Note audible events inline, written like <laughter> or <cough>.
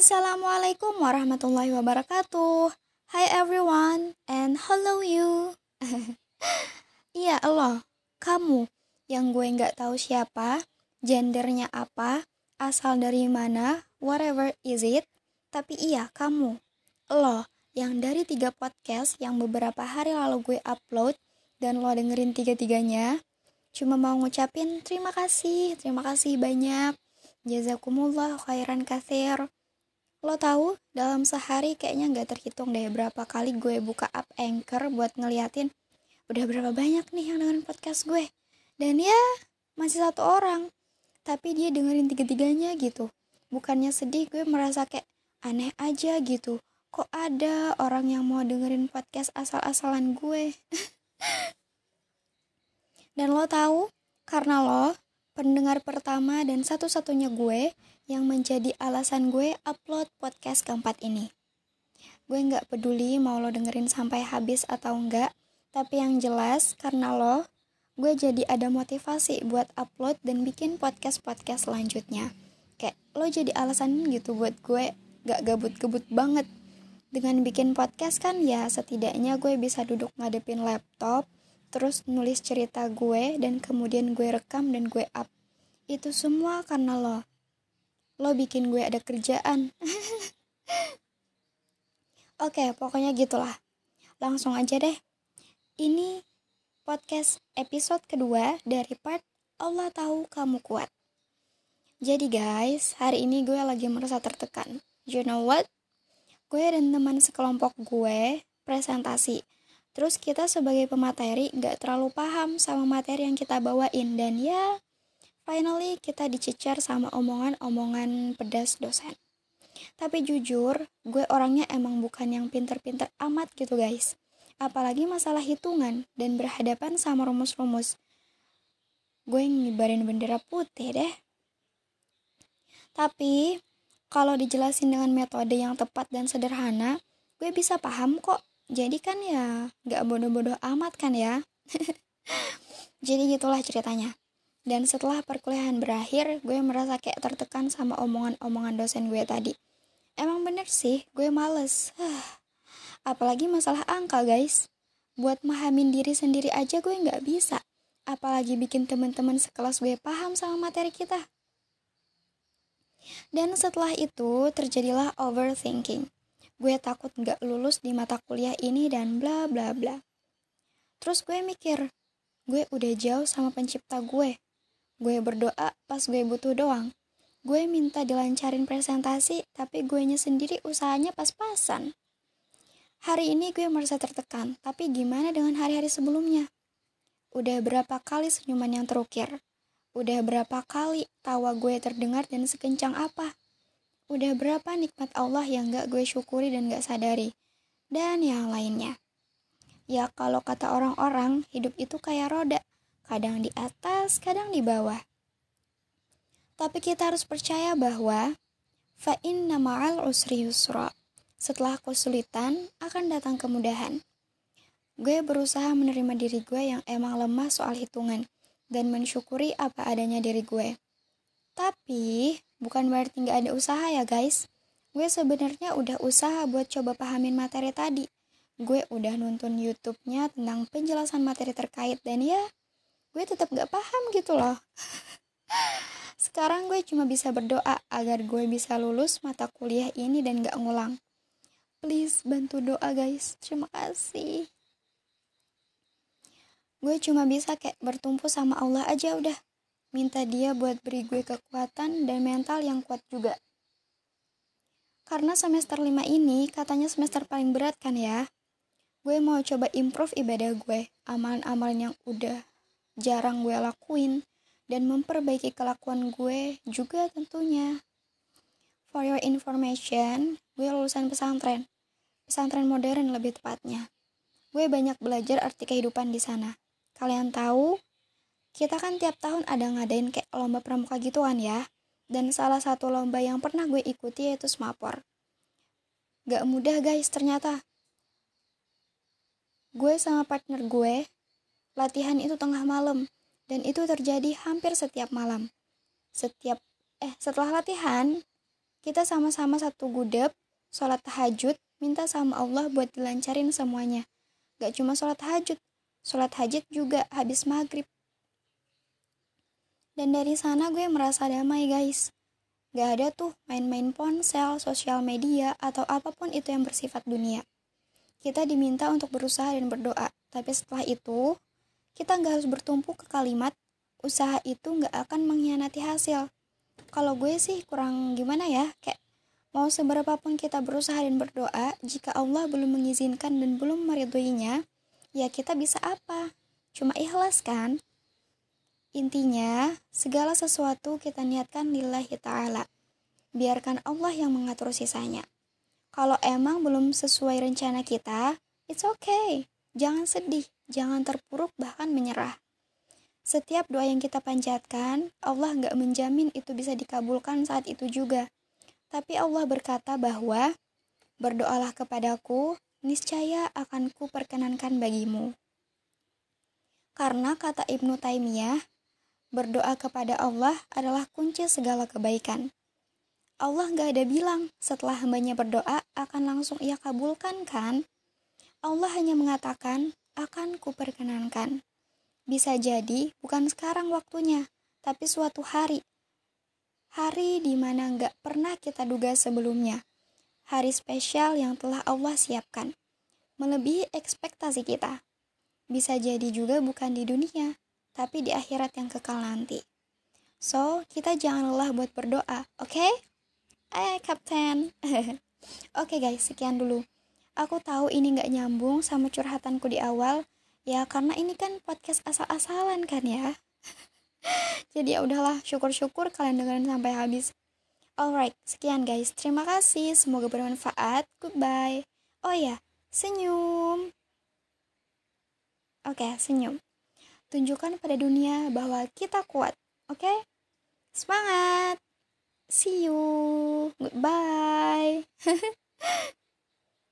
Assalamualaikum warahmatullahi wabarakatuh. Hi everyone and hello you. <laughs> Iya lo, kamu yang gue nggak tahu siapa, gendernya apa, asal dari mana, whatever is it. Tapi iya kamu, lo yang dari tiga podcast yang beberapa hari lalu gue upload dan lo dengerin tiga-tiganya, cuma mau ngucapin terima kasih, terima kasih banyak. Jazakumullah khairan kathir. Lo tahu, dalam sehari kayaknya nggak terhitung deh berapa kali gue buka up Anchor buat ngeliatin udah berapa banyak nih yang dengerin podcast gue? Dan ya masih satu orang tapi dia dengerin tiga-tiganya gitu. Bukannya sedih gue merasa kayak aneh aja gitu. Kok ada orang yang mau dengerin podcast asal-asalan gue? <laughs> Dan lo tahu karena lo pendengar pertama dan satu-satunya gue yang menjadi alasan gue upload podcast keempat ini gue nggak peduli mau lo dengerin sampai habis atau enggak tapi yang jelas karena lo, gue jadi ada motivasi buat upload dan bikin podcast-podcast selanjutnya. Kayak lo jadi alasan gitu buat gue gak gabut-gabut banget. Dengan bikin podcast kan ya setidaknya gue bisa duduk ngadepin laptop, terus nulis cerita gue dan kemudian gue rekam dan gue up. Itu semua karena lo. Lo bikin gue ada kerjaan. <laughs> Oke, pokoknya gitulah. Langsung aja deh ini podcast episode kedua dari part Allah tahu kamu kuat. Jadi guys, hari ini gue lagi merasa tertekan. You know what? Gue dan teman sekelompok gue presentasi. Terus kita sebagai pemateri gak terlalu paham sama materi yang kita bawain. Dan ya, finally kita dicecar sama omongan-omongan pedas dosen. Tapi jujur, gue orangnya emang bukan yang pinter-pinter amat gitu guys apalagi masalah hitungan dan berhadapan sama rumus-rumus. Gue ngibarin bendera putih deh. Tapi, kalau dijelasin dengan metode yang tepat dan sederhana, gue bisa paham kok. Jadi kan ya, gak bodoh-bodoh amat kan ya. <laughs> Jadi gitulah ceritanya. Dan setelah perkuliahan berakhir, gue merasa kayak tertekan sama omongan-omongan dosen gue tadi. Emang bener sih, gue males. <sighs> Apalagi masalah angka guys. Buat mahamin diri sendiri aja gue nggak bisa. Apalagi bikin teman-teman sekelas gue paham sama materi kita. Dan setelah itu terjadilah overthinking. Gue takut nggak lulus di mata kuliah ini dan bla bla bla. Terus gue mikir, gue udah jauh sama pencipta gue. Gue berdoa pas gue butuh doang. Gue minta dilancarin presentasi, tapi gue nya sendiri usahanya pas-pasan. Hari ini gue merasa tertekan, tapi gimana dengan hari-hari sebelumnya? Udah berapa kali senyuman yang terukir? Udah berapa kali tawa gue terdengar dan sekencang apa? Udah berapa nikmat Allah yang gak gue syukuri dan gak sadari? Dan yang lainnya. Ya kalau kata orang-orang, hidup itu kayak roda. Kadang di atas, kadang di bawah. Tapi kita harus percaya bahwa fa'inna ma'al usri yusra setelah kesulitan, akan datang kemudahan. Gue berusaha menerima diri gue yang emang lemah soal hitungan dan mensyukuri apa adanya diri gue. Tapi, bukan berarti gak ada usaha ya guys. Gue sebenarnya udah usaha buat coba pahamin materi tadi. Gue udah nonton YouTube-nya tentang penjelasan materi terkait dan ya, gue tetap gak paham gitu loh. <laughs> Sekarang gue cuma bisa berdoa agar gue bisa lulus mata kuliah ini dan gak ngulang please bantu doa guys terima kasih gue cuma bisa kayak bertumpu sama Allah aja udah minta dia buat beri gue kekuatan dan mental yang kuat juga karena semester 5 ini katanya semester paling berat kan ya gue mau coba improve ibadah gue amalan-amalan yang udah jarang gue lakuin dan memperbaiki kelakuan gue juga tentunya For your information, gue lulusan pesantren pesantren modern lebih tepatnya. Gue banyak belajar arti kehidupan di sana. Kalian tahu, kita kan tiap tahun ada ngadain kayak lomba pramuka gitu kan ya. Dan salah satu lomba yang pernah gue ikuti yaitu smapor. Gak mudah guys ternyata. Gue sama partner gue, latihan itu tengah malam. Dan itu terjadi hampir setiap malam. Setiap, eh setelah latihan, Kita sama-sama satu gudep, sholat tahajud, minta sama Allah buat dilancarin semuanya. Gak cuma sholat tahajud, sholat hajat juga habis maghrib. Dan dari sana gue merasa damai guys. Gak ada tuh main-main ponsel, sosial media, atau apa pun itu yang bersifat dunia. Kita diminta untuk berusaha dan berdoa, tapi setelah itu, kita nggak harus bertumpu ke kalimat, usaha itu nggak akan mengkhianati hasil. Kalau gue sih kurang gimana ya, kayak Mau seberapa pun kita berusaha dan berdoa, jika Allah belum mengizinkan dan belum meridhoinya, ya kita bisa apa? Cuma ikhlas kan? Intinya, segala sesuatu kita niatkan lillahi ta'ala. Biarkan Allah yang mengatur sisanya. Kalau emang belum sesuai rencana kita, it's okay. Jangan sedih, jangan terpuruk, bahkan menyerah. Setiap doa yang kita panjatkan, Allah nggak menjamin itu bisa dikabulkan saat itu juga. Tapi Allah berkata bahwa berdoalah kepadaku, niscaya akan ku perkenankan bagimu. Karena kata Ibnu Taimiyah, berdoa kepada Allah adalah kunci segala kebaikan. Allah gak ada bilang setelah hambanya berdoa akan langsung ia kabulkan kan? Allah hanya mengatakan akan kuperkenankan. Bisa jadi bukan sekarang waktunya, tapi suatu hari hari di mana nggak pernah kita duga sebelumnya. Hari spesial yang telah Allah siapkan, melebihi ekspektasi kita. Bisa jadi juga bukan di dunia, tapi di akhirat yang kekal nanti. So, kita jangan lelah buat berdoa, oke? Okay? Eh, Kapten. <laughs> oke okay guys, sekian dulu. Aku tahu ini nggak nyambung sama curhatanku di awal, ya karena ini kan podcast asal-asalan kan ya. <laughs> jadi ya udahlah syukur-syukur kalian dengerin sampai habis alright sekian guys terima kasih semoga bermanfaat goodbye oh ya senyum oke okay, senyum tunjukkan pada dunia bahwa kita kuat oke? Okay? semangat! See you! Goodbye <laughs>